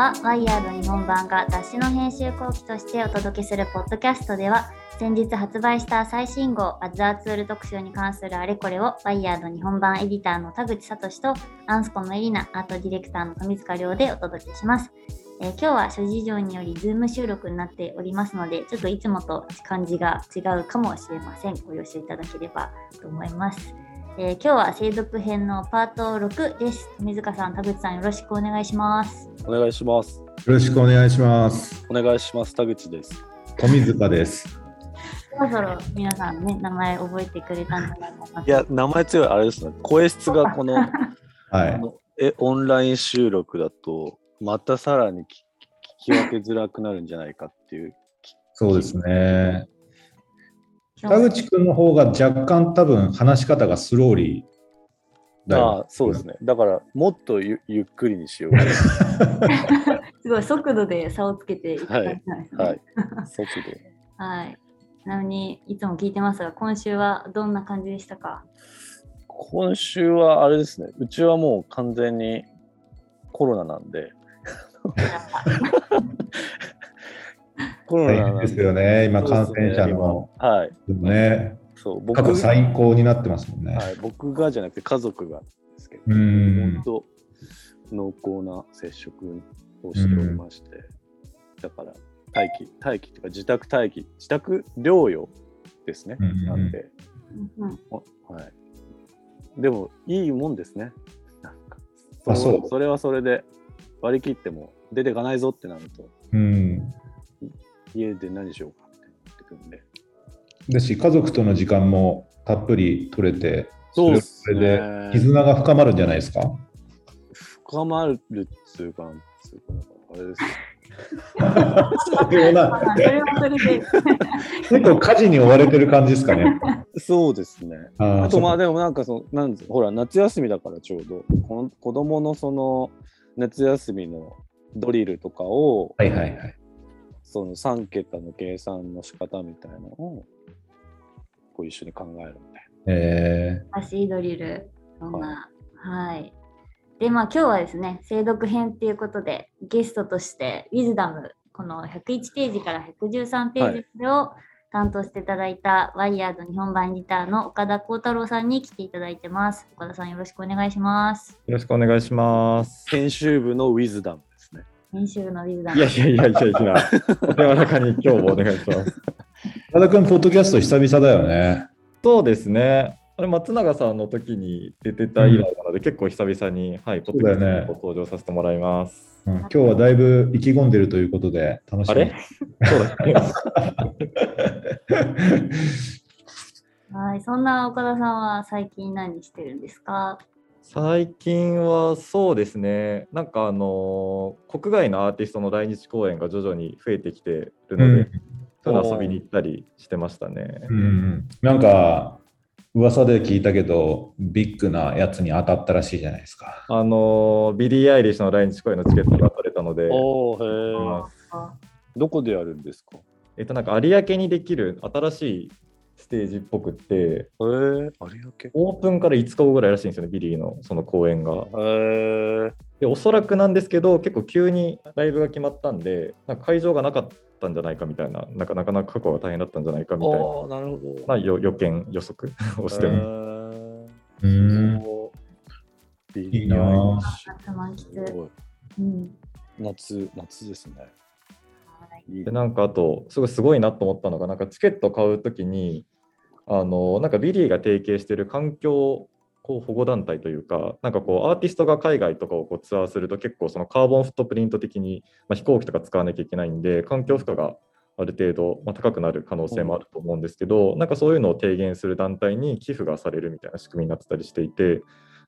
は。 WIRED日本版が雑誌の編集後記としてお届けするポッドキャストでは、先日発売した最新号 AS A TOOL 特集に関するあれこれを WIRED日本版エディターの田口聡とアンスコのエリナ、アートディレクターの富塚亮でお届けします。えー、今日は諸事情によりズーム収録になっておりますので、ちょっといつもと感じが違うかもしれません。ご了承いただければと思います。えー、今日は精読編のパート6です。富塚さん、田口さん、よろしくお願いします。お願いします。よろしくお願いします。お願いします。田口です。富塚です。そろそろ皆さんね、名前覚えてくれたんじゃないかな。いや、名前強い、あれですね。声質がこの、はい、えオンライン収録だと、またさらに聞き分けづらくなるんじゃないかっていう。そうですね。田口君の方が若干多分話し方がスローリーああ、そうですね。だからもっとゆゆっくりにしよう。すごい速度で差をつけていきたいですね。はい。はい、速度。はい。ちなみにいつも聞いてますが、今週はどんな感じでしたか？今週はあれですね。うちはもう完全にコロナなんで。コロナで。すよね、今、感染者の。はい。ね、そう僕。過去最高になってますもんね。はい、僕がじゃなくて家族がですけど、本当、濃厚な接触をしておりまして、だから待機、待機っていうか自宅待機、自宅療養ですね、なんで、はい。でも、いいもんですね。なんか。そう。それはそれで。割り切っても出ていかないぞってなると、うん、家で何しようかって言ってくるんで。だし、家族との時間もたっぷり取れて、そうでそれで絆が深まるんじゃないですか？深まるっつうか、つうかあれです 結構家事に追われてる感じですかね。そうですね。あとまあでもなんかそのなんほら夏休みだからちょうどこの子供のその夏休みのドリルとかを、はいはいはい、その3桁の計算の仕方みたいなのをこう一緒に考えるみたいな。えー、足ドリルそんな、はい、はい。でまあ今日はですね精読編っていうことでゲストとしてウィズダムこの101ページから113ページまでを担当していただいた、ワイヤード日本版ギターの岡田幸太郎さんに来ていただいてます。岡田さんよろしくお願いします。よろしくお願いします。編集部のウィズダム。編集のウィズダム。いやいやいやいやいや、お手柔らかに今日もお願いします。和田君、ポッドキャスト久々だよね。そうですね。あれ松永さんの時に出てた以来なので、うん、結構久々に、はい、ポッドキャスト登場させてもらいます、うん。今日はだいぶ意気込んでるということで、楽しみ。あれ？そうだね。はい、そんな岡田さんは最近何してるんですか？最近はそうですね、なんかあの国外のアーティストの来日公演が徐々に増えてきてるので、うん、そういうの遊びに行ったりしてましたね。うん、なんか噂で聞いたけど、ビッグなやつに当たったらしいじゃないですか。あのビリー・アイリッシュの来日公演のチケットが取れたので、おへどこでやるんですか？えっと、なんか有明にできる新しいステージっぽくって、えー、オープンから5日後ぐらいらしいんですよね、ビリーのその公演が。えー、でおそらくなんですけど、結構急にライブが決まったんで、なんか会場がなかったんじゃないかみたいな、なかなか箱が大変だったんじゃないかみたいな、なるほど。まあ、予見、予測 をしても。えー、うん。い。いな夏満喫。うん、夏、夏ですね。でなんかあとすごいすごいなと思ったのがなんかチケット買うときにあのなんかビリーが提携している環境こう保護団体というかなんかこうアーティストが海外とかをこうツアーすると結構そのカーボンフットプリント的に、まあ、飛行機とか使わなきゃいけないんで環境負荷がある程度、まあ、高くなる可能性もあると思うんですけど、うん、なんかそういうのを低減する団体に寄付がされるみたいな仕組みになってたりしていて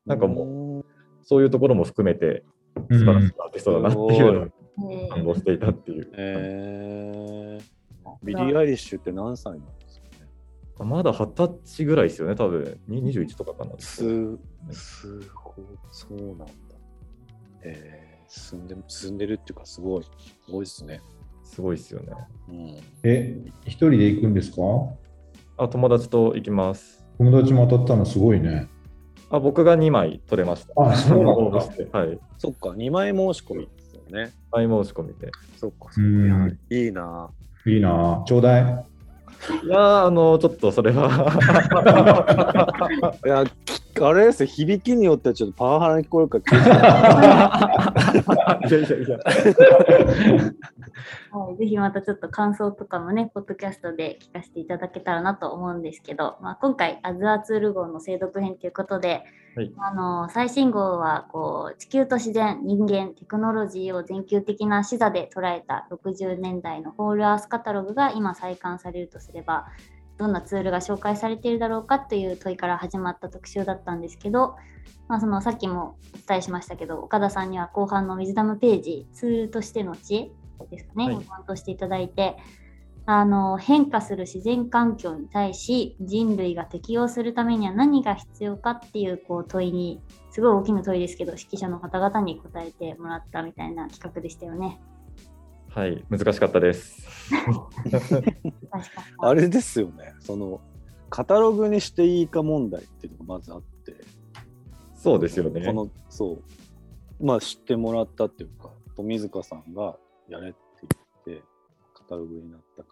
なんかもうそういうところも含めて素晴らしいアーティストだなっていうのを感動していたっていう。えー、ビリー・アイリッシュって何歳なんですかねまだ二十歳ぐらいですよね、多分21とかかな。す、すごい、そうなんだ。えー、進んで進んでるっていうか、すごい、すごいですね。すごいですよね。うん、え、一人で行くんですか？あ、友達と行きます。友達も当たったのすごいね。あ僕が2枚取れました。あ、そうなんだ。はい。そっか、2枚申し込み。ね。前申し込みで。そっか、そっか。いいな。いいな。ちょうだい。いやあの、ちょっとそれは。いや、あれですよ、響きによってはちょっとパワハラに聞こえるから いやいやいや。はい、ぜひまたちょっと感想とかもね、ポッドキャストで聞かせていただけたらなと思うんですけど、まあ、今回、アズアツール号の精読編ということで、はい、あの最新号はこう地球と自然、人間、テクノロジーを全球的な視座で捉えた60年代のホールアースカタログが今再刊されるとすれば、どんなツールが紹介されているだろうかという問いから始まった特集だったんですけど、まあ、そのさっきもお伝えしましたけど岡田さんには後半のウィズダムページツールとしての知恵ですかね、はい、を担当していただいてあの変化する自然環境に対し人類が適応するためには何が必要かっていうこう問いにすごい大きな問いですけど指揮者の方々に答えてもらったみたいな企画でしたよね。はい、難しかったです。あれですよね、そのカタログにしていいか問題っていうのがまずあって、そうですよね。このそう、まあ知ってもらったっていうか、富塚さんがやれって言って、カタログになった感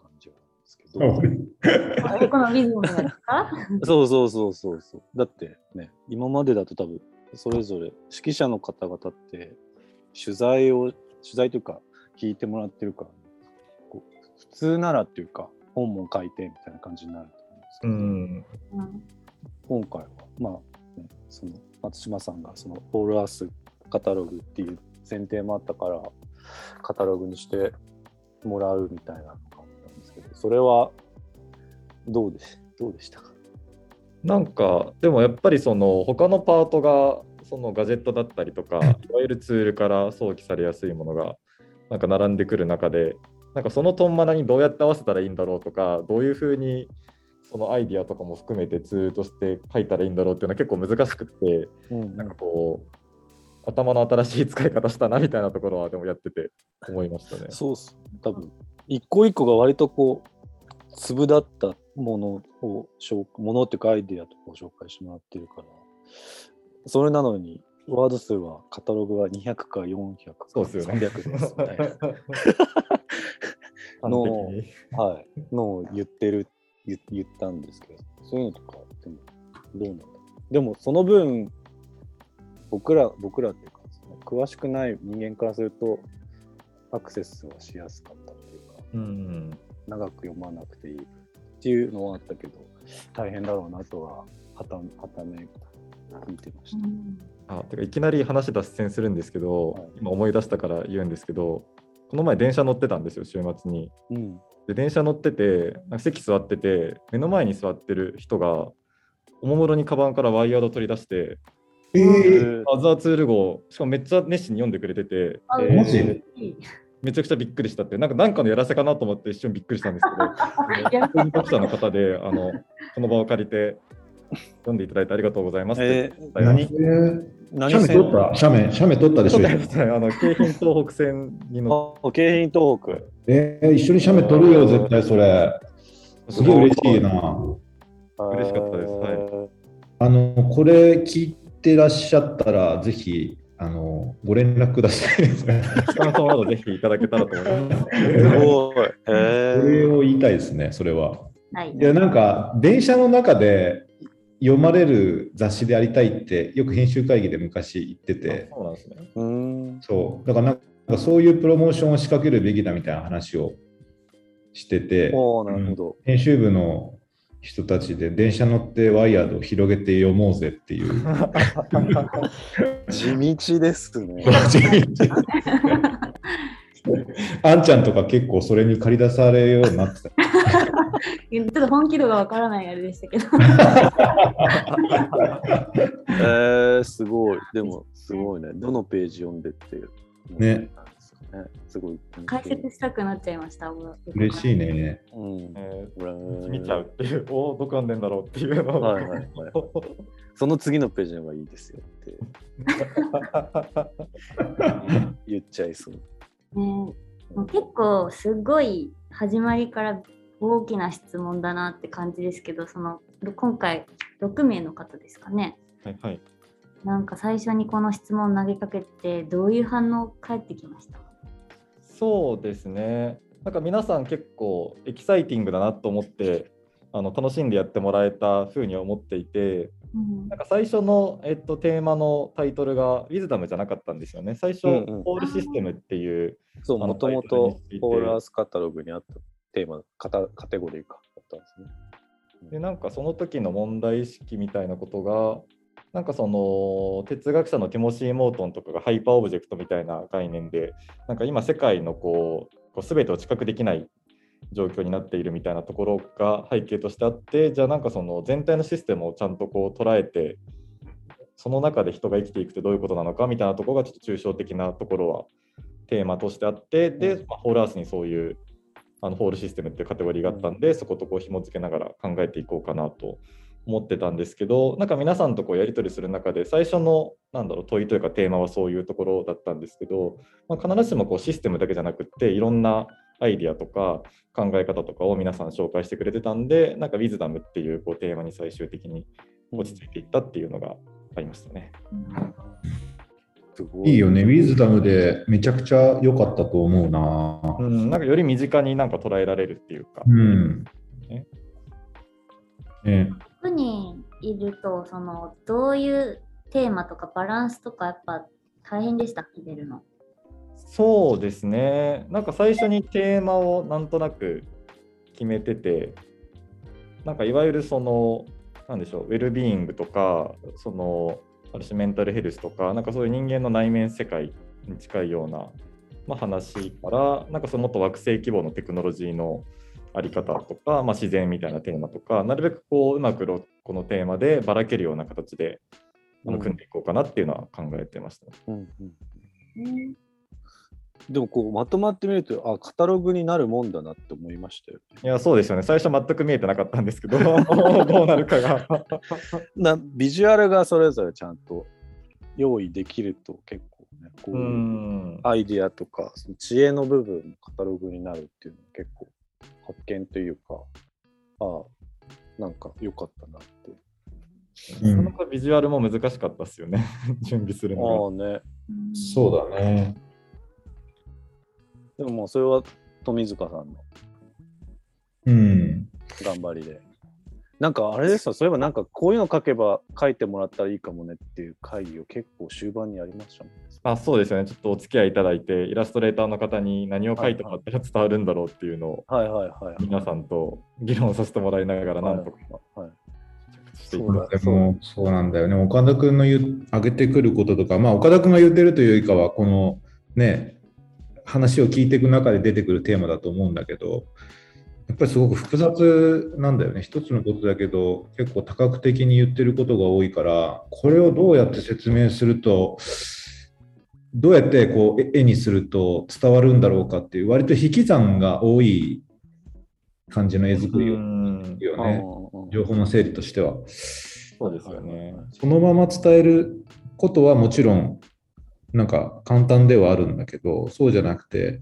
じはあるんですけど。このリズムですか？そうそうそうそうそう。だってね、今までだと多分、それぞれ指揮者の方々って取材を、取材というか、聞いてもらってるから、こう普通ならっていうか本も書いてみたいな感じになると思うんですけど、うん、今回はまあ、ね、その松島さんがその「オールアースカタログ」っていう前提もあったからカタログにしてもらうみたいなのそれはどうでどうでしたか？なんかでもやっぱりその他のパートがそのガジェットだったりとか いわゆるツールから想起されやすいものがなんか並んでくる中でなんかそのトンマナにどうやって合わせたらいいんだろうとかどういうふうにそのアイディアとかも含めてツールとして書いたらいいんだろうっていうのは結構難しくて、うん、なんかこう頭の新しい使い方したなみたいなところはでもやってて思いましたね。そうっす。多分一個一個が割とこう粒だったものをものっていうかアイディアとかを紹介してもらってるからそれなのにワード数はカタログは200か400かそうですよね。300です。みたい。なのはい、のを言ってる言言ったんですけどそういうのとかでもどうなんだでもその分僕ら僕らっていうか詳しくない人間からするとアクセスはしやすかったうん、長く読まなくていいっていうのはあったけど大変だろうなとははたはため見てました。うんあてかいきなり話脱線するんですけど、はい、今思い出したから言うんですけどこの前電車乗ってたんですよ週末に。うん、で電車乗ってて席座ってて目の前に座ってる人がおもむろにカバンからワイヤード取り出して。えー、アザーツール号しかもめっちゃ熱心に読んでくれてて、えー、めちゃくちゃびっくりしたってなんか何かのやらせかなと思って一瞬びっくりしたんですけどドクターの方であのこの場を借りて読んでいただいてありがとうございます。えー、何？何斜面取った？斜面、斜面取ったでしょ？あの京浜東北線に乗っ京浜東北。えー、一緒に斜面取るよ、絶対それ。すごい嬉しいな。嬉しかったです。はい。あの、これ聞いてらっしゃったら、ぜひ、あの、ご連絡ください。感想などぜひいただけたらと思います。すごい。それを言いたいですね、それは。はい、いやなんか電車の中で読まれる雑誌でありたいってよく編集会議で昔言ってて。そうなんですね。そう。だからなんかそういうプロモーションを仕掛けるべきだみたいな話をしてて、なるほど。編集部の人たちで電車乗ってワイヤードを広げて読もうぜっていう 地道ですね あんちゃんとか結構それに駆り出されるようになってたちょっと本気度がわからないあれでしたけど。えー、すごい。でも、すごいね。どのページ読んでってね。ねすごい。解説したくなっちゃいました。嬉しいね。うん。えー、見ちゃうっていう、おお、どこ読んでんだろうっていうのはいはいはい。その次のページの方がいいですよって 言っちゃいそう。ね、結構すごい始まりから大きな質問だなって感じですけどその今回6名の方ですかね。はいはい、なんか最初にこの質問投げかけてどういう反応返ってきました？そうですね。なんか皆さん結構エキサイティングだなと思ってあの楽しんでやってもらえたふうに思っていて、うん、なんか最初の、えっと、テーマのタイトルが「ウィズダム」じゃなかったんですよね。最初、うんうん、ホールシステムっていう。そう、もともとホールアースカタログにあったテーマカタ、カテゴリーかだったんですね。でなんかその時の問題意識みたいなことがなんかその哲学者のティモシー・モートンとかがハイパーオブジェクトみたいな概念でなんか今世界のこうこう全てを知覚できない状況になっているみたいなところが背景としてあってじゃあなんかその全体のシステムをちゃんとこう捉えてその中で人が生きていくってどういうことなのかみたいなところがちょっと抽象的なところはテーマとしてあってで、まあ、ホールアースにそういうあのホールシステムっていうカテゴリーがあったんでそことこう紐付けながら考えていこうかなと思ってたんですけどなんか皆さんとこうやり取りする中で最初のなんだろう問いというかテーマはそういうところだったんですけど、まあ、必ずしもこうシステムだけじゃなくっていろんなアイディアとか考え方とかを皆さん紹介してくれてたんでなんかウィズダムっていうこうテーマに最終的に落ち着いていったっていうのがありましたね。いいよね、ウィズダムでめちゃくちゃ良かったと思うな。うん、なんかより身近になんか捉えられるっていうか。うん。ね。ね6人いると、その、どういうテーマとかバランスとかやっぱ大変でした、決めるの。そうですね。なんか最初にテーマをなんとなく決めてて、なんかいわゆるその、なんでしょう、ウェルビーイングとか、その、ある種メンタルヘルスとか、なんかそういう人間の内面世界に近いような、まあ、話から、なんかそのもっと惑星規模のテクノロジーのあり方とか、まあ、自然みたいなテーマとか、なるべくこううまくこのテーマでばらけるような形で、あの組んでいこうかなっていうのは考えてました。うんうんでもこうまとまってみるとあカタログになるもんだなって思いましたよ、ね、いやそうですよね。最初全く見えてなかったんですけど どうなるかが。なビジュアルがそれぞれちゃんと用意できると結構ねこうアイディアとかその知恵の部分カタログになるっていうのは結構発見というかああなんか良かったなって。なかなかビジュアルも難しかったですよね 準備するのが。ああね。そうだね。でももうそれは富塚さんの頑張りで。なんかあれですよ、そういえばなんかこういうの書けば書いてもらったらいいかもねっていう会議を結構終盤にやりましたあそうですよね、ちょっとお付き合いいただいて、イラストレーターの方に何を書いてもらったら伝わるんだろうっていうのを、はいはいはい、皆さんと議論させてもらいながら、なんとか、はい、はい、そうでもそうなんだよね、岡田君の言上げてくることとか、まあ、岡田君が言ってるというよりかは、このね、話を聞いていく中で出てくるテーマだと思うんだけど、やっぱりすごく複雑なんだよね。一つのことだけど、結構多角的に言ってることが多いから、これをどうやって説明すると、どうやってこう絵にすると伝わるんだろうかっていう、割と引き算が多い感じの絵作りをよね。情報の整理としては。そうですよね。そのまま伝えることはもちろんなんか簡単ではあるんだけど、そうじゃなくて、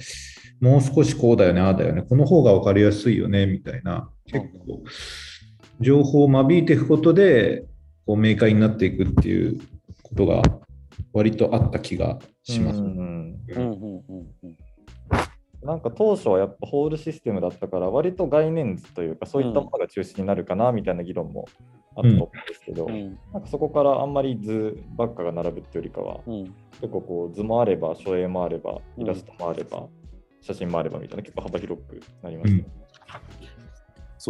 もう少しこうだよね、ああだよね、この方が分かりやすいよね、みたいな、結構、情報を間引いていくことで、こう明快になっていくっていうことが割とあった気がします。なんか当初はやっぱホールシステムだったから割と概念図というかそういったものが中心になるかなみたいな議論もあったと思うんですけど、うん、なんかそこからあんまり図ばっかが並ぶっていうよりかは、うん、結構こう図もあれば書影もあればイラストもあれば、写真もあればみたいな結構幅広くなりますね。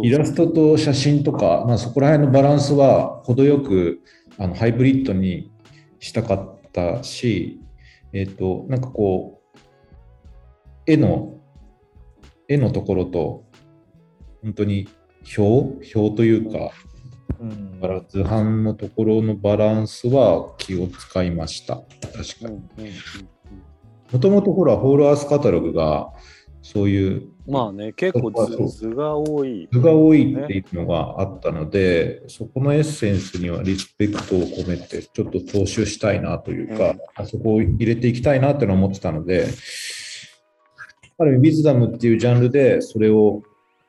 イラストと写真とか、まあ、そこら辺のバランスは程よくあのハイブリッドにしたかったし、えっ、ー、と、なんかこう、絵の、絵のところと、本当に表表というか、だから図版のところのバランスは気を使いました。確かに。もともとほら、ホールアースカタログがそういう。まあね、結構図が多い、図が多いっていうのがあったので、そこのエッセンスにはリスペクトを込めて、ちょっと踏襲したいなというか、うん、あそこを入れていきたいなっての思ってたので、ある意味、ウィズダムっていうジャンルでそれを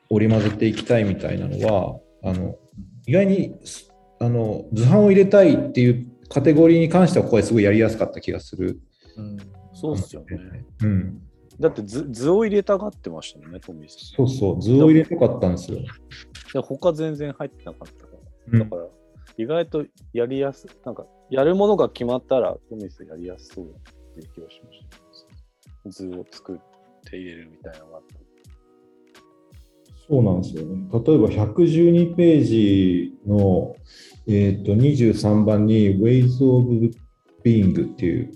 織り交ぜていきたいみたいなのは、あの意外にあの図版を入れたいっていうカテゴリーに関してはここはすごいやりやすかった気がする。うん、そうっすよね。うんだって図図を入れたがってましたもんね、トミーさん。そうそう、図を入れたかったんですよ。で他全然入ってなかったから。だから、意外とやりやすい、なんか、やるものが決まったら、トミーさんやりやすそうっていう気がしました。図を作って入れるみたいなのがあった。そうなんですよね。例えば112ページの、えー、と23番に Ways of Being っていう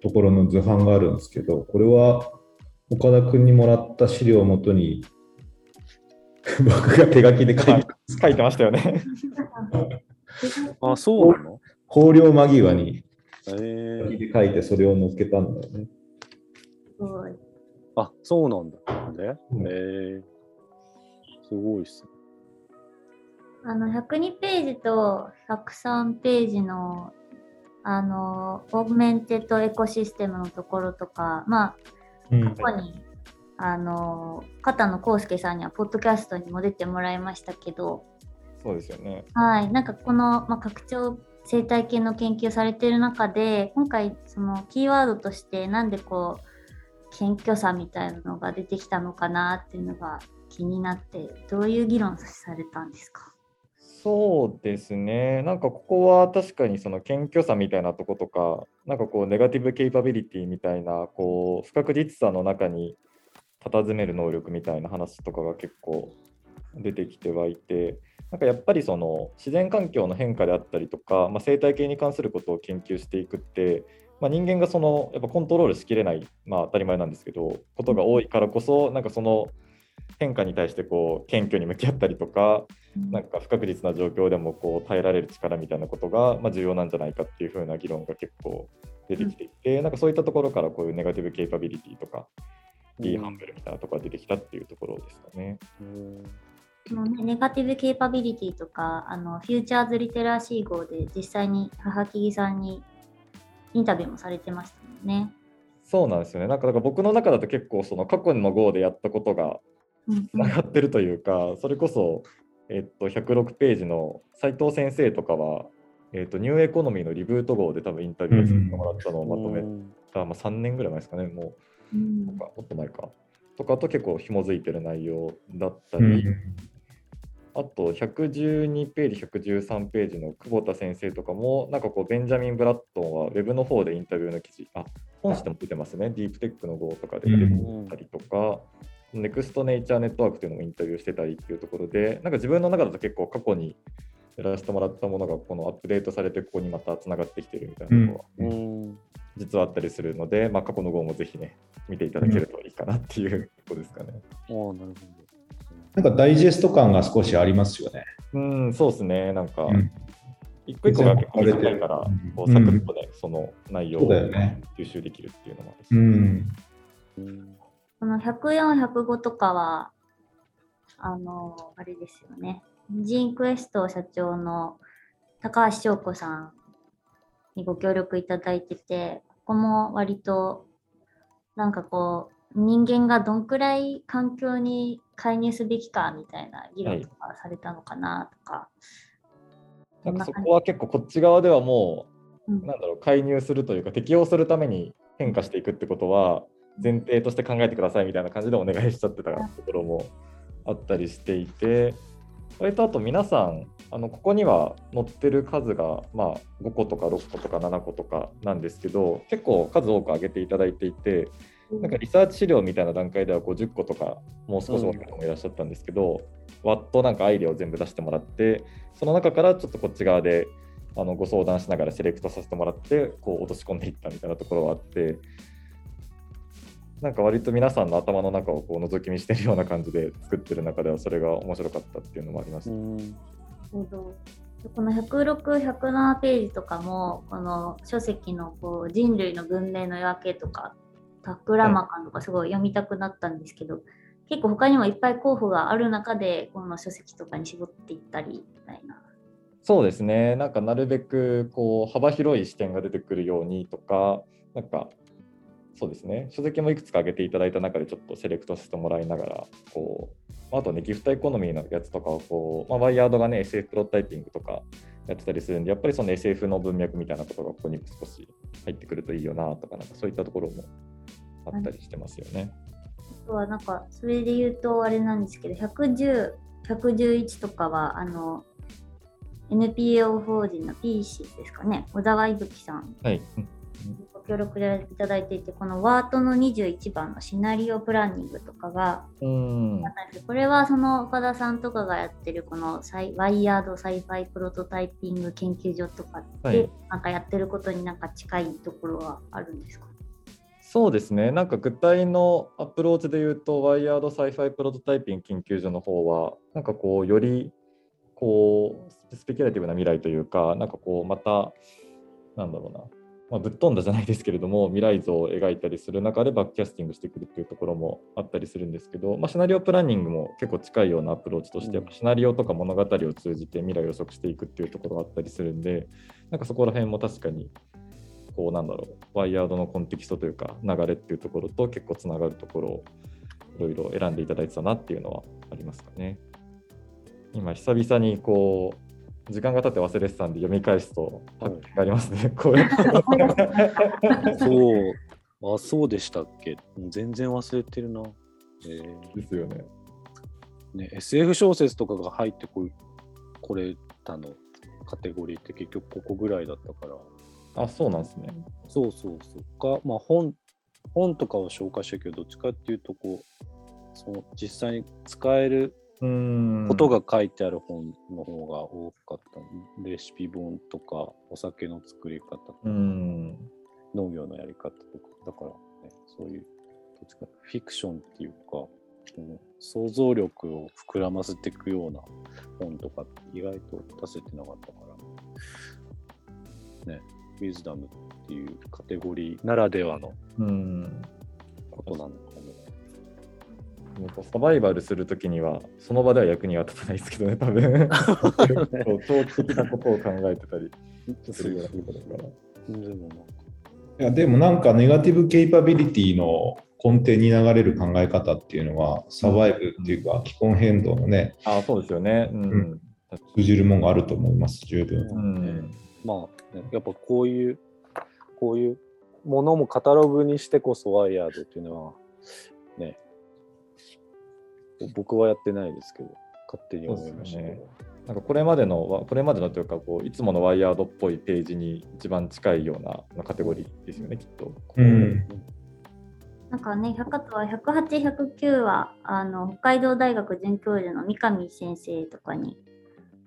ところの図版があるんですけど、これは岡田君にもらった資料をもとに 僕が手書きで書いて書いてましたよね。あ、そうなの？考慮間際に手書きで書いてそれを載っけたんだよね。あ、そうなんだ。ね、うん、えー、すごいっすね。あの102ページと103ページのあのオーメンテッドエコシステムのところとか、まあ、過去に、うん、あの片野康介さんにはポッドキャストにも出てもらいましたけどそうですよね。はい。なんかこの、まあ、拡張生態系の研究されている中で今回そのキーワードとしてなんでこう謙虚さみたいなのが出てきたのかなっていうのが気になってどういう議論されたんですか？そうですね。なんかここは確かにその謙虚さみたいなとことか、なんかこうネガティブケイパビリティみたいな、こう不確実さの中に佇める能力みたいな話とかが結構出てきてはいて、なんかやっぱりその自然環境の変化であったりとか、まあ、生態系に関することを研究していくって、まあ、人間がそのやっぱコントロールしきれない、まあ、当たり前なんですけど、ことが多いからこそ、なんかその変化に対してこう謙虚に向き合ったりとか、なんか不確実な状況でもこう耐えられる力みたいなことが、まあ、重要なんじゃないかっていう風な議論が結構出てきていて、なんかそういったところからこういうネガティブケイパビリティとか、いいハンブルみたいなところが出てきたっていうところですかね。そのね、ネガティブケイパビリティとか、あのフューチャーズリテラシー号で実際に母木さんにインタビューもされてましたもんね。そうなんですよね。なんかだから僕の中だと結構その過去の号でやったことがつながってるというか、それこそえっと、106ページの斉藤先生とかは、えっと、ニューエコノミーのリブート号で多分インタビューさせてもらったのをまとめた、まあ、3年ぐらい前ですかね、もう、ん、かもっと前か。とかと結構紐づいてる内容だったり、あと112ページ、113ページの久保田先生とかも、なんかこう、ベンジャミン・ブラッドンは Web の方でインタビューの記事、あ、本誌でも出てますね、ディープテックの号とかで出てたりとか、ネクストネイチャーネットワークというのもインタビューしてたりっていうところで、なんか自分の中だと結構過去にやらせてもらったものがこのアップデートされてここにまたつながってきてるみたいなところは、ん、実はあったりするので、まあ、過去の号もぜひね見ていただけるといいかなっていうところですかね。うん、なるほど。なんかダイジェスト感が少しありますよね。うん、そうですね。なんか、うん、一個一個が結構短いから、こうサクッとね、その内容を吸収できるっていうのもあるし、うん。うんこの104、105とかは、あの、あれですよね。ジンクエスト社長の高橋翔子さんにご協力いただいてて、ここも割と、なんかこう、人間がどんくらい環境に介入すべきかみたいな議論とかされたのかなとか。はい、なんかそこは結構こっち側ではもう、うん、なんだろう、介入するというか適応するために変化していくってことは、前提として考えてくださいみたいな感じでお願いしちゃってたところもあったりしていて、割とあと皆さん、あのここには載ってる数が、まあ、5個とか6個とか7個とかなんですけど、結構数多く上げていただいていて、なんかリサーチ資料みたいな段階では50個とか、もう少し多い方もいらっしゃったんですけど、うん、わっとなんかアイデアを全部出してもらって、その中からちょっとこっち側であのご相談しながらセレクトさせてもらって、こう落とし込んでいったみたいなところはあって、なんか割と皆さんの頭の中をこう覗き見してるような感じで作ってる中ではそれが面白かったっていうのもありました。この106、107ページとかもこの書籍のこう人類の文明の夜明けとかタクラマカンとかすごい読みたくなったんですけど、結構他にもいっぱい候補がある中でこの書籍とかに絞っていったりみたいな。そうですねなんかなるべくこう幅広い視点が出てくるようにとかなんかそうですね。書籍もいくつか挙げていただいた中でちょっとセレクトしてもらいながらこうあとねギフトエコノミーのやつとかをこう、まあ、ワイヤードがね SF プロトタイピングとかやってたりするんでやっぱりその SF の文脈みたいなことがここに少し入ってくるといいよなとかなんかそういったところもあったりしてますよね。あとはなんかそれで言うとあれなんですけど110、111とかはあの NPO 法人の PC ですかね。小沢いぶきさん、はい、ご協力いただいていてこのワートの21番のシナリオプランニングとかがうん。これはその岡田さんとかがやってるこのサイ WIRED Sci-Fi プロトタイピング研究所とかで、なんかやってることになんか近いところはあるんですか？そうですね、なんか具体のアプローチで言うと、 WIRED Sci-Fi プロトタイピング研究所の方は、なんかこう、よりこうスペキュラティブな未来というか、なんかこう、また、なんだろうな、まあ、ぶっ飛んだじゃないですけれども、未来像を描いたりする中でバックキャスティングしてくるっていうところもあったりするんですけど、まあ、シナリオプランニングも結構近いようなアプローチとして、シナリオとか物語を通じて未来を予測していくっていうところがあったりするんで、なんかそこら辺も確かに、こうなんだろう、ワイヤードのコンテキストというか、流れっていうところと結構つながるところをいろいろ選んでいただいてたなっていうのはありますかね。今、久々にこう、時間が経って忘れてたんで読み返すと発見がありますね。こう そう。あ、そうでしたっけ？全然忘れてるな。えー、ですよね。ね、SF 小説とかが入ってここれたのカテゴリーって結局ここぐらいだったから。あ、そうなんですね。そうそうそう。か、まあ本、本とかを紹介したけど、どっちかっていうと、こう、その実際に使えることが書いてある本の方が多かった。レシピ本とか、お酒の作り方とか、農業のやり方とか、だからね、そういう、どっちかフィクションっていうか、想像力を膨らませていくような本とか意外と出せてなかったから、ね、ウィズダムっていうカテゴリーならではのことなのかサバイバルするときには、その場では役には立たないですけどね、多分。長期的なことを考えてたり。するようなことだから。でもいやでもなんかネガティブケイパビリティの根底に流れる考え方っていうのは、サバイブっていうか、気候変動のね、あそうですよね、うん、通じるものがあると思います、十分。うん、まあ、やっぱこういう、こういうものもカタログにしてこそワイヤードっていうのは、ね、僕はやってないですけど、勝手に思いましたね。なんかこれまでの、これまでのというかこう、いつものワイヤードっぽいページに一番近いようなカテゴリーですよね、きっと。うん、なんかね、百とは108、109はあの北海道大学准教授の三上先生とかに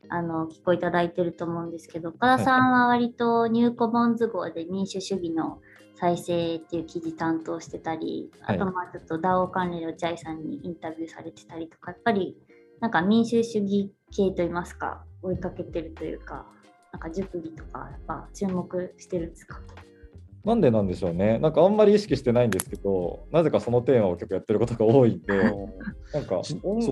あの聞こえいただいてると思うんですけど、岡田さんは割とニューコモンズ号で民主主義の再生っていう記事担当してたり、あとまあちょっと DAO 関連のチャイさんにインタビューされてたりとか、やっぱりなんか民主主義系といいますか、追いかけてるというか、なんか熟議とかやっぱ注目してるんですか？なんでなんでしょうね。なんかあんまり意識してないんですけど、なぜかそのテーマを結構やってることが多いんで、なんか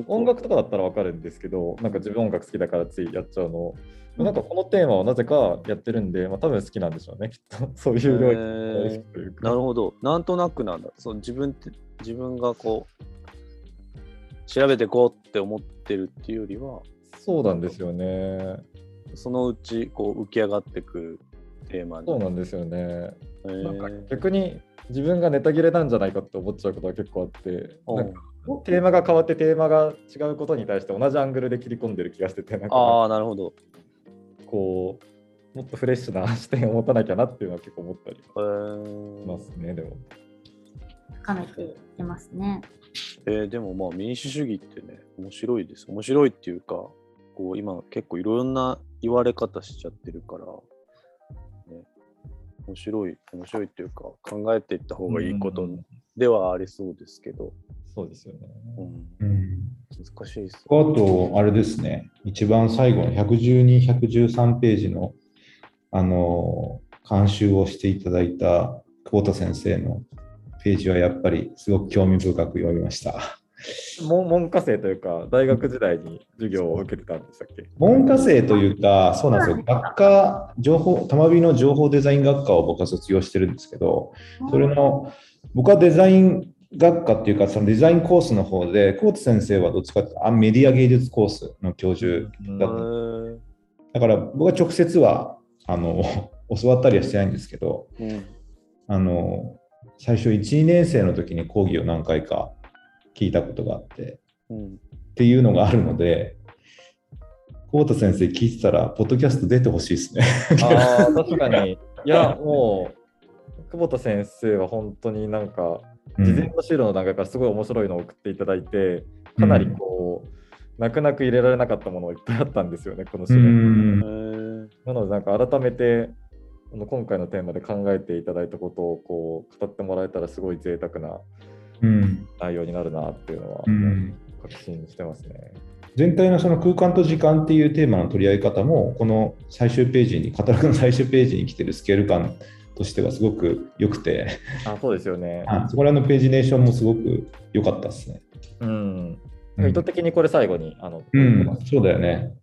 音楽とかだったらわかるんですけど、なんか自分音楽好きだからついやっちゃうの。なんかこのテーマをなぜかやってるんで、まあ、多分好きなんでしょうね、きっと。そういう領域というか。なるほど。なんとなくなんだ。そう自分って自分がこう、調べていこうって思ってるっていうよりは、そうなんですよね。そのうちこう浮き上がってくるテーマそうなんですよね。なんか逆に自分がネタ切れなんじゃないかって思っちゃうことが結構あってなんかテーマが変わってテーマが違うことに対して同じアングルで切り込んでる気がしててああなるほどこうもっとフレッシュな 視点を持たなきゃなっていうのは結構思ったりしますね、でも。深めていますね。えー、でもまあ民主主義ってね面白いです面白いっていうかこう今結構いろんな言われ方しちゃってるから面白い、面白いっていうか、考えていった方がいいことではありそうですけど。そうですよね。うん、難しいです、ね、あと、あれですね、一番最後の112、113ページの、あの、監修をしていただいた久保田先生のページはやっぱりすごく興味深く読みました。文科生というか、大学時代に授業を受けてたんでしたっけ？文科生というか、そうなんですよ。学科、情報、玉美の情報デザイン学科を僕は卒業してるんですけど、それの、僕はデザイン学科っていうか、そのデザインコースの方で、コーツ先生はどっちかというと、メディア芸術コースの教授だった。だから僕は直接は、あの、教わったりはしてないんですけど、うん、あの、最初1、2年生の時に講義を何回か聞いたことがあって、うん、っていうのがあるので、久保田先生聞いてたら、ポッドキャスト出てほしいですね。ああ、確かに。いや、もう、久保田先生は本当になんか、事前の資料の段階からすごい面白いのを送っていただいて、かなりこう、泣く泣く入れられなかったものがいっぱいあったんですよね、この資料。なので、なんか改めて、今回のテーマで考えていただいたことをこう語ってもらえたらすごい贅沢な内容になるなっていうのは確信してますね。全体のその空間と時間っていうテーマの取り合い方もこの最終ページにカタログの最終ページに来てるスケール感としてはすごく良くて。あそうですよね。そこらのページネーションもすごく良かったですね。うん、意図的にこれ最後にあの、うん、そうだよね。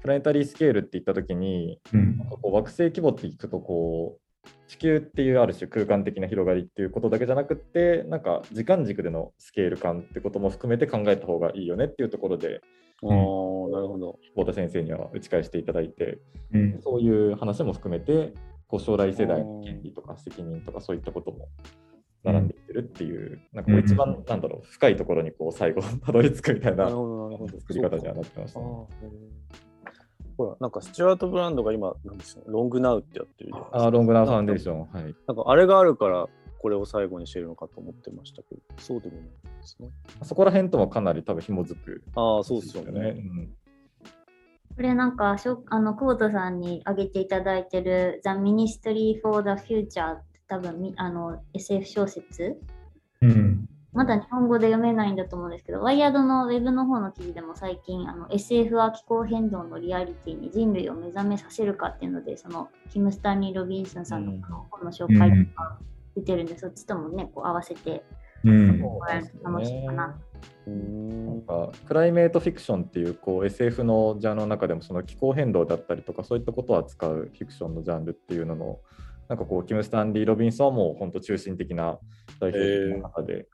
プラネタリースケールって言った時に、うん、なんかこう惑星規模っていくとこう地球っていうある種空間的な広がりっていうことだけじゃなくってなんか時間軸でのスケール感ってことも含めて考えた方がいいよねっていうところで、うん、なるほど。太田先生には打ち返していただいて、うん、そういう話も含めてこう将来世代の権利とか責任とかそういったことも並んでいってるっていう、なんかこう一番なんだろう深いところにこう最後たどり着くみたいな作り方にはなってました、ね。ほら、なんかスチュワート・ブランドが今、なんですよ、ロングナウってやってるじゃないですか。あ、ロングナウファンデーション。はい。なんかあれがあるから、これを最後にしてるのかと思ってましたけど、そうでもないですね。そこら辺ともかなり多分紐づく、ああ、そうですよね。うん、これなんかしょあの久保田さんに挙げていただいてる The Ministry for the Future って多分あの SF 小説、うん、まだ日本語で読めないんだと思うんですけど、ワイヤードのウェブの方の記事でも最近、あの SF は気候変動のリアリティに人類を目覚めさせるかっていうので、そのキム・スタンリー・ロビンソンさんの本の紹介とか出てるんで、うん、そっちともね、こう合わせて、うん、楽しいかな。なんかクライメートフィクションっていうこう SF のジャンルの中でもその気候変動だったりとかそういったことを扱うフィクションのジャンルっていうののなんかこうキム・スタンリー・ロビンソンはもう本当中心的な代表的な中で、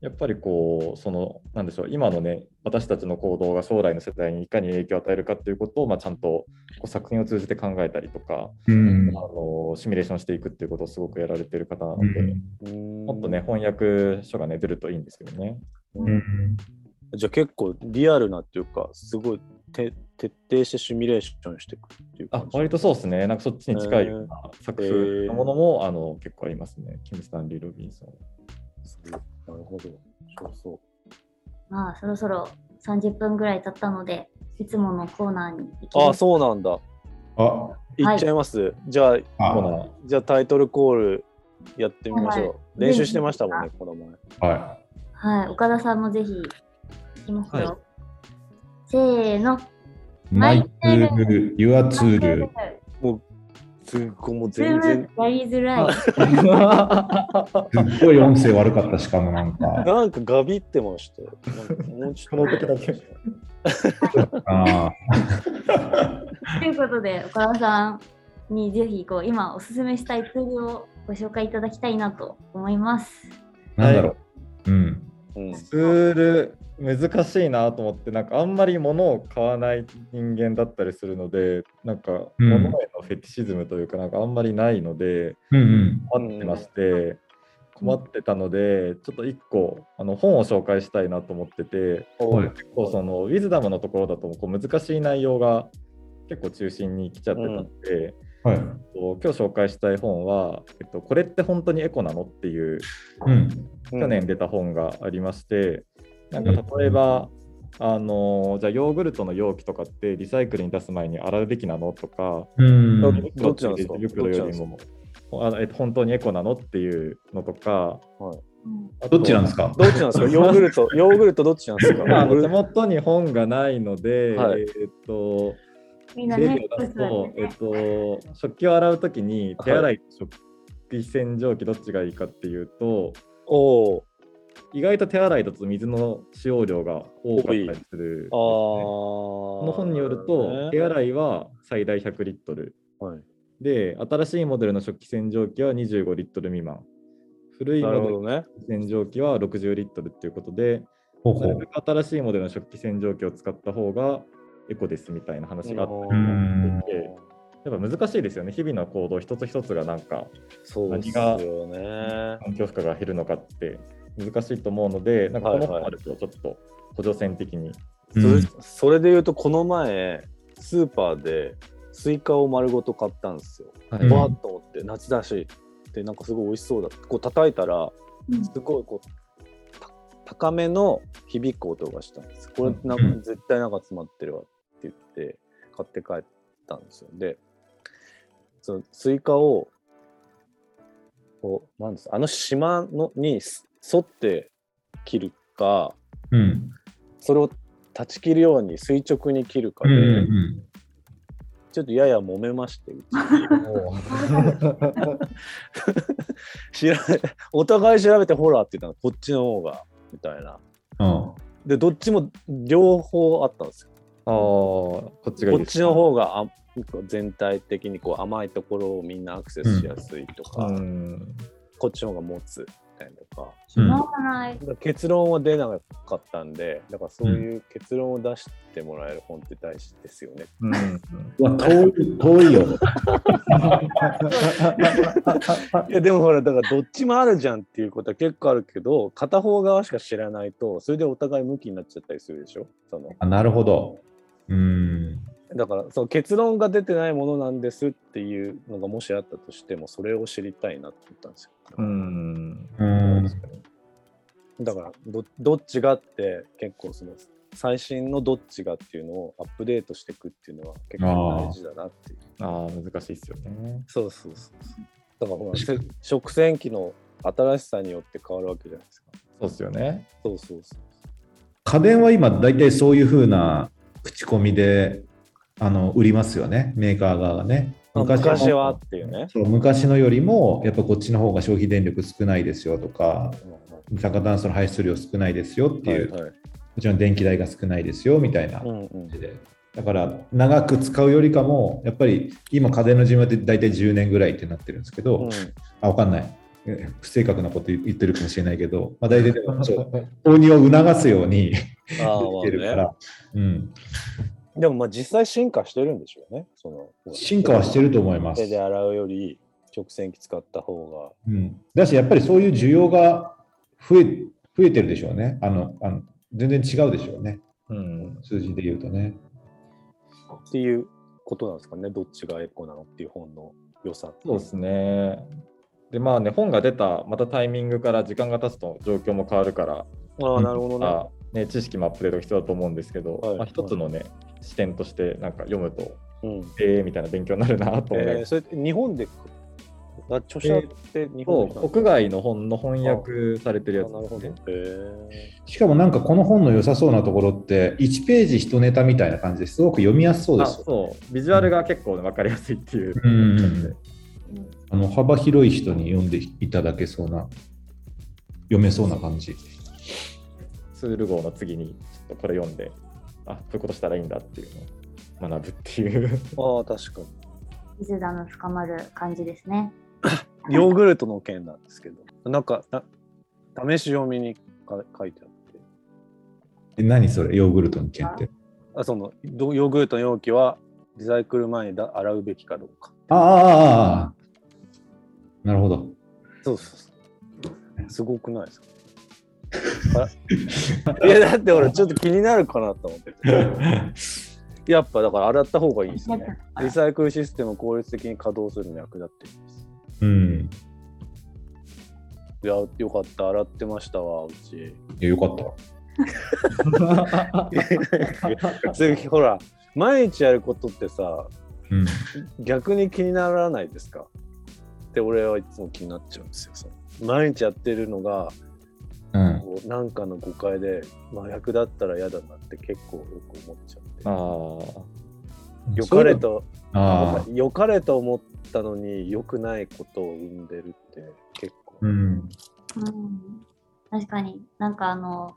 やっぱりこう、その、なんでしょう、今のね、私たちの行動が将来の世代にいかに影響を与えるかっていうことを、まあ、ちゃんとこう作品を通じて考えたりとか、うん、あのシミュレーションしていくっていうことをすごくやられてる方なので、うん、もっとね、翻訳書がね、出るといいんですけどね。うん、じゃあ結構リアルなっていうか、すごい徹底してシミュレーションしていくっていうあ割とそうですね。なんかそっちに近いような作風のものも、えー、あの結構ありますね。キム・スタンリー・ロビンソン。なるほど。そうそう。まあ、そろそろ30分ぐらい経ったので、いつものコーナーに行きます。あ、そうなんだ。あ、行っちゃいます。はい、じゃあ、あじゃあタイトルコールやってみましょう。はい、練習してましたもんね、この前。はい。はい、岡田さんもぜひ、いきますよ。はい、せーの。マイツール、ユアツール。もうすっごいもう全然。やりづらい。すっごい音声悪かった、しかもなんか。なんかガビってましたよ。もうちょっと時だけ。ということで、岡田さんにぜひこう今おすすめしたいツールをご紹介いただきたいなと思います。なんだろう。うん。ツール難しいなと思ってなんかあんまり物を買わない人間だったりするのでなんか物へのフェティシズムというかなんかあんまりないので、困ってまして、困ってたのでちょっと1個あの本を紹介したいなと思ってて、結構そのウィズダムのところだとこう難しい内容が結構中心に来ちゃってたので、はい、今日紹介したい本は、えっと、これって本当にエコなのっていう、うん、去年出た本がありまして、なんか例えば、あのじゃあヨーグルトの容器とかってリサイクルに出す前に洗うべきなのとか、どっちなんですか？袋よりもあえっと、本当にエコなのっていうのとか、はい、どっちなんですか？どっちなんですか？ヨーグルト、ヨーグルトどっちなんですか？手元に本がないので、はい、えっと、みんなね、と、えっと、食器を洗うときに手洗いと食器洗浄機どっちがいいかっていうと、お意外と手洗いだと水の使用量が多かったりする、ね、この本によると、手洗いは最大100リットル、はい、で新しいモデルの食器洗浄機は25リットル未満。古いモデルの洗浄機は60リットルっていうことで、なるべく新しいモデルの食器洗浄機を使った方がエコですみたいな話があったりしていて、やっぱ難しいですよね。日々の行動一つ一つがなんか、そうですよね。環境負荷が減るのかって難しいと思うので、なんかこの本あるとちょっと補助線的に。それそれで言うと、この前、スーパーでスイカを丸ごと買ったんですよ。はいわーっと思って、夏だし、で、なんかすごい美味しそうだって、こう叩いたら、うんすごいこう、た高めの響く音がしたんです。これなんかうん絶対なんか詰まってるわって、買って帰ったんですよ。で、そのスイカを、こう、なんですあの島のにす沿って切るか、うん。それを断ち切るように垂直に切るかで、うんうんちょっとやや揉めまして、うち お互い調べてほらって言ったのこっちの方がみたいなうん。でどっちも両方あったんですよこっちがいいこっちの方があ全体的にこう甘いところをみんなアクセスしやすいとか、うん。こっちの方が持つみたいなとかうん結論は出なかったんでだからそういう結論を出してもらえる本って大事ですよね、うん。うわ遠い、遠いよ。いやでもほらだからどっちもあるじゃんっていうことは結構あるけど片方側しか知らないとそれでお互い向きになっちゃったりするでしょ？そのあなるほど。うん。だからその結論が出てないものなんですっていうのがもしあったとしてもそれを知りたいなって思ったんですよ。うん。うん。だからどどっちがって結構その最新のどっちがっていうのをアップデートしていくっていうのは結構大事だなっていう。ああ、難しいですよね。そうそうそうそう。だからほらせ食洗機の新しさによって変わるわけじゃないですか。そうですよね。そうそうそう。家電は今、大体そういうふうな口コミであの売りますよね、メーカー側がね。昔のはっていうね。そう昔のよりも、やっぱこっちの方が消費電力少ないですよとか、二酸化炭素の排出量少ないですよっていう、はいはいもちろん電気代が少ないですよみたいなうんうん感じで。だから長く使うよりかも、やっぱり今、家電の寿命って大体10年ぐらいってなってるんですけど、うんあ、わかんない。え不正確なこと言ってるかもしれないけど、まあ、大体でも購入を促すようにできてるか。ら、うん、でもまあ実際進化してるんでしょうね。その進化はしてると思います手。で洗うより直線機使った方うん、だし、やっぱりそういう需要が増え増えてるでしょうね。あのあの全然違うでしょうね。うん。数字で言うとね。がっていうことなんですかね。どっちがエコなのっていう本の良さ。そうですね。で、まあね、本が出た、またタイミングから時間が経つと状況も変わるから、ああ、なるほどね。あね、知識もアップデートが必要だと思うんですけど、はいまあ、一つのね、視点としてなんか読むと、うんえーみたいな勉強になるなと思いますえー、それって日本であ著者って日本でそう国外の本の翻訳されてるやつなるほど。ですへね。ーしかもなんかこの本の良さそうなところって、1ページ1ネタみたいな感じですごく読みやすそうであすよ。そう、ビジュアルが結構分かりやすいっていう。うんうんうんあの幅広い人に読んでいただけそうな、読めそうな感じ。ツール号の次にちょっとこれ読んで、あこういうことしたらいいんだっていうのを学ぶっていう。ああ、確かリズダの深まる感じですね。に。ヨーグルトの件なんですけど、なんかな試し読みにか書いてあって、え何それ、ヨーグルトの件って。あそのどヨーグルトの容器はリサイクル前にだ洗うべきかどうか。ああ、なるほど。そうそうそう。すごくないですか？あいや、だって俺ちょっと気になるかなと思ってて。やっぱだから洗った方がいいですね。リサイクルシステムを効率的に稼働するのに役立ってるんです。うん。いや、よかった。洗ってましたわ、うち。いやよかった。それほら、毎日やることってさ、うん。逆に気にならないですか？って俺はいつも気になっちゃうんですよ。その毎日やってるのが、うん。こうなんかの誤解で麻薬だったら嫌だなって結構よく思っちゃって。ああ、良かれと、ああ。良かれと思ったのに良くないことを生んでるって結構。うん。うん、確かになんかあの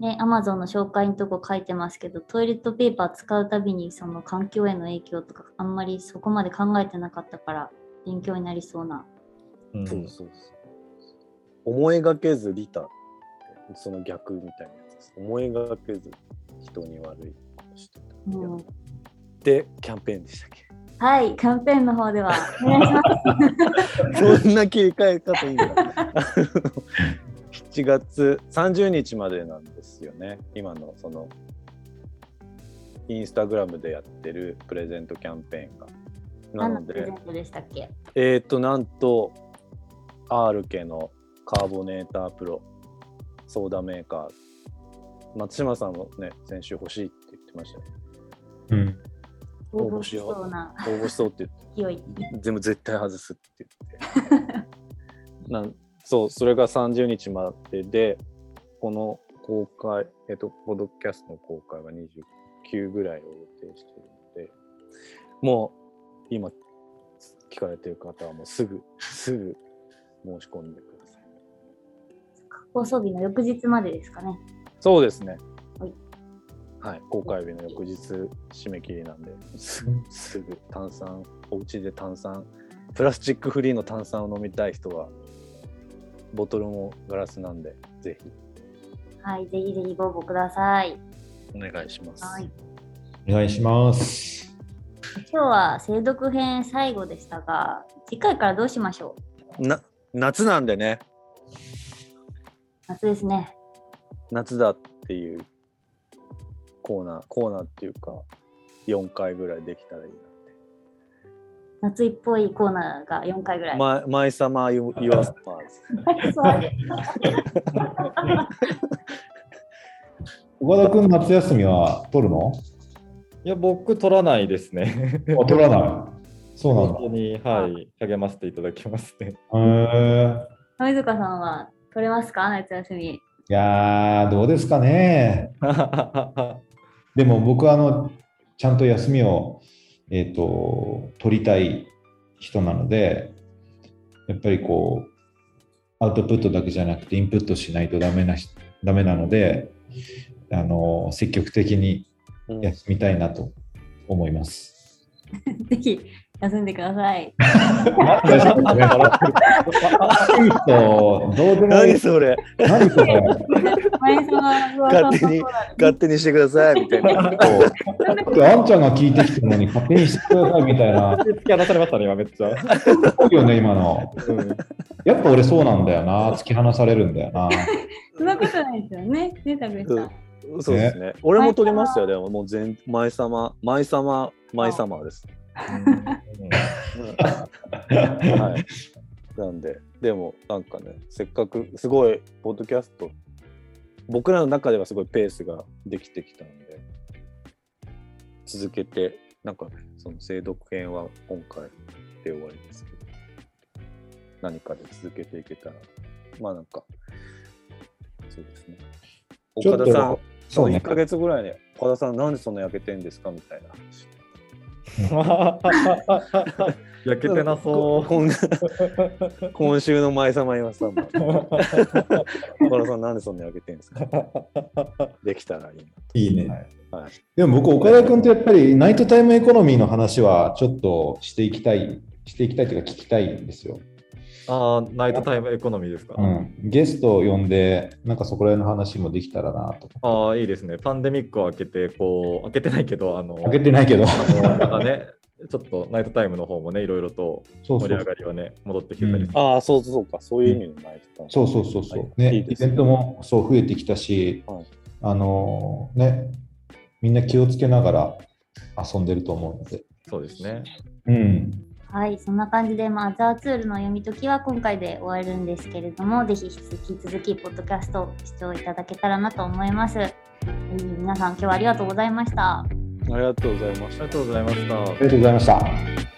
ね、アマゾンの紹介のとこ書いてますけど、トイレットペーパー使うたびにその環境への影響とかあんまりそこまで考えてなかったから勉強になりそうな。うんそうそうそう。思いがけず利他って、その逆みたいなやつです。思いがけず人に悪いことしてた。うん、で、キャンペーンでしたっけ？はい、キャンペーンの方では お願いします。そんな切り替え方いいんだ。7月30日までなんですよね。今のそのインスタグラムでやってるプレゼントキャンペーンが。なので、でしたっけ？えっ、と、なんと、R 家のカーボネータープロソーダメーカー。松島さんもね、先週欲しいって言ってましたね。うん。応募しそうな。応募しそうって言って、全部絶対外すって言って。なんそう、それが30日までで、この公開、えっと、ポッドキャストの公開は29ぐらいを予定しているので、もう今聞かれてる方はもうすぐ、すぐ申し込んでください。放送日の翌日までですかね。そうですね。はい。はい、公開日の翌日締め切りなんで、すぐ、すぐ炭酸、お家で炭酸、プラスチックフリーの炭酸を飲みたい人は、ボトルもガラスなんで、ぜひ。はい、ぜひぜひご応募ください。お願いします。はい、お願いします。今日は精読編最後でしたが、次回からどうしましょう？な夏なんでね。夏ですね。夏だっていうコーナー、コーナーっていうか、4回ぐらいできたらいいなって。夏っぽいコーナーが4回ぐらい。ママイサマー・ユアスパーズ。岡 田君、夏休みは取るの？いや、僕、取らないですね。取らない。そうなんだ。本当に、はい、励ませていただきますね。へえ。富塚さんは取れますか？夏休み。いやどうですかね。でも僕はあのちゃんと休みを、えーと、取りたい人なので、やっぱりこう、アウトプットだけじゃなくてインプットしないとダメなダメなので、あの積極的に休みたいなと思います。ぜひ休んでください。どうでも何それ。何それ。勝手に勝手にしてくださいみたいな。あんちゃんが聞いてきたのに勝手にしてくださいみたいな。突き放されましたね今めっちゃ。そうよね今の、やっぱ俺そうなんだよな。突き放されるんだよな。そんなことないですよね。ねたくさん。そうですね。俺も取りますよ、でも、もう全、前様、前様、前様です。はい。なんで、でもなんかね、せっかくすごい、ポッドキャスト、僕らの中ではすごいペースができてきたので、続けて、なんかね、その精読編は今回で終わりですけど、何かで続けていけたら、まあなんか、そうですね。岡田さん、そう、1か月ぐらいで、岡田さん、なんでそんな焼けてんですかみたいな話。焼けてなそう。今週の前様岩さんも。岡田さん、なんでそんな焼けてんですか？できたらいいな。いいね。はい、でも僕、岡田君とやっぱりナイトタイムエコノミーの話はちょっとしていきたい、していきたいというか聞きたいんですよ。ああ、ナイトタイムエコノミーですか？うん、ゲストを呼んで、なんかそこら辺の話もできたらなと。ああ、いいですね。パンデミックを開けて、こう、開けてないけど、あの、開けてないけど、またね、ちょっとナイトタイムの方もね、いろいろと盛り上がりはね、戻ってきたり、うん、ああ、そうそうか、そういう意味のナイトタイム。そうそうそうそう、はい、ねいいね、イベントもそう増えてきたし、はい、あのね、みんな気をつけながら遊んでると思うので。そうですね。うん。はい、そんな感じで、まあ、ザーツールの読み解きは今回で終わるんですけれども、ぜひ引き続き、ポッドキャストを視聴いただけたらなと思います。えー、皆さん、今日はありがとうございました。ありがとうございました。ありがとうございました。ありがとうございました。